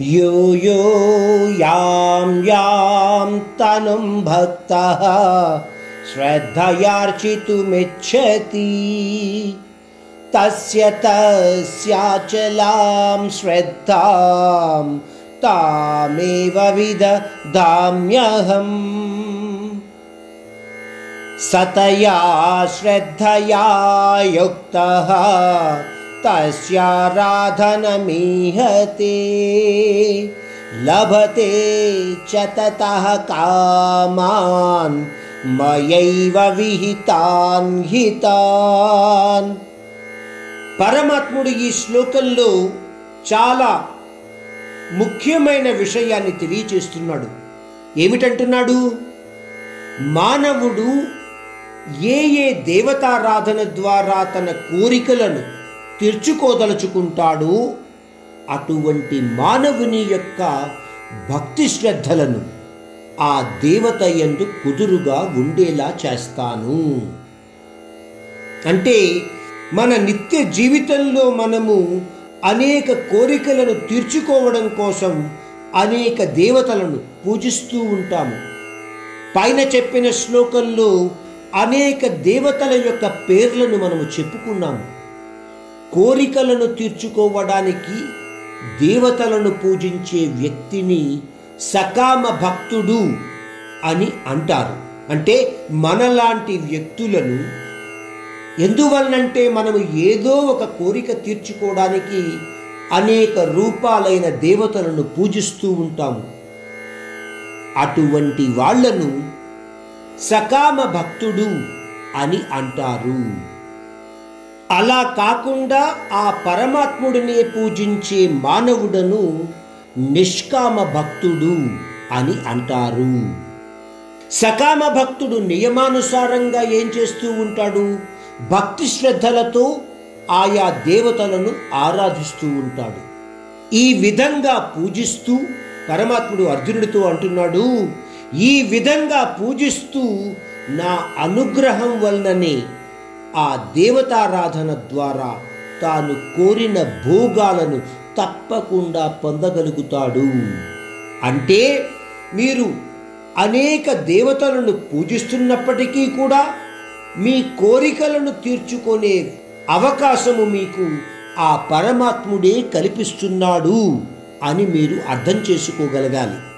यो यो यां यां तनुं भक्तः श्रद्धयार्चितुमिच्छति। तस्य तस्याचलां श्रद्धां तामेव विदधाम्यहम् सतया श्रद्धया युक्तः तस्याराधनमीहते लभते च ततः कामान् मयैव विहितान् हितान् పరమాత్ముడు ఈ శ్లోకంలో చాలా ముఖ్యమైన విషయాన్ని తెలియచేస్తున్నాడు ఏమిటంటున్నాడు మానవుడు ఏ ఏ దేవతారాధన ద్వారా తన కోరికలను తీర్చుకోదలుచుకుంటాడు. అటువంటి మానవుని యొక్క భక్తి శ్రద్ధలను ఆ దేవత ఎందు కుదురుగా ఉండేలా చేస్తాను. అంటే మన నిత్య జీవితంలో మనము అనేక కోరికలను తీర్చుకోవడం కోసం అనేక దేవతలను పూజిస్తూ ఉంటాము. పైన చెప్పిన శ్లోకంలో అనేక దేవతల యొక్క పేర్లను మనము చెప్పుకున్నాము. కోరికలను తీర్చుకోవడానికి దేవతలను పూజించే వ్యక్తిని సకామ భక్తుడు అని అంటారు. అంటే మనలాంటి వ్యక్తులను ఎందువల్లంటే మనము ఏదో ఒక కోరిక తీర్చుకోవడానికి అనేక రూపాలైన దేవతలను పూజిస్తూ ఉంటాము. అటువంటి వాళ్ళను సకామ భక్తుడు అని అంటారు. అలా కాకుండా ఆ పరమాత్ముడినే పూజించే మానవుడను నిష్కామ భక్తుడు అని అంటారు. సకామ భక్తుడు నియమానుసారంగా ఏం చేస్తూ ఉంటాడు? భక్తి శ్రద్ధలతో ఆయా దేవతలను ఆరాధిస్తూ ఉంటాడు. ఈ విధంగా పూజిస్తూ పరమాత్ముడు అర్జునుడితో అంటున్నాడు ఈ విధంగా పూజిస్తూ నా అనుగ్రహం వలననే ఆ దేవతారాధన ద్వారా తాను కోరిన భోగాలను తప్పకుండా పొందగలుగుతాడు. అంటే మీరు అనేక దేవతలను పూజిస్తున్నప్పటికీ కూడా మీ కోరికలను తీర్చుకునే అవకాశము మీకు ఆ పరమాత్ముడే కల్పిస్తున్నాడు అని మీరు అర్థం చేసుకోగలగాలి.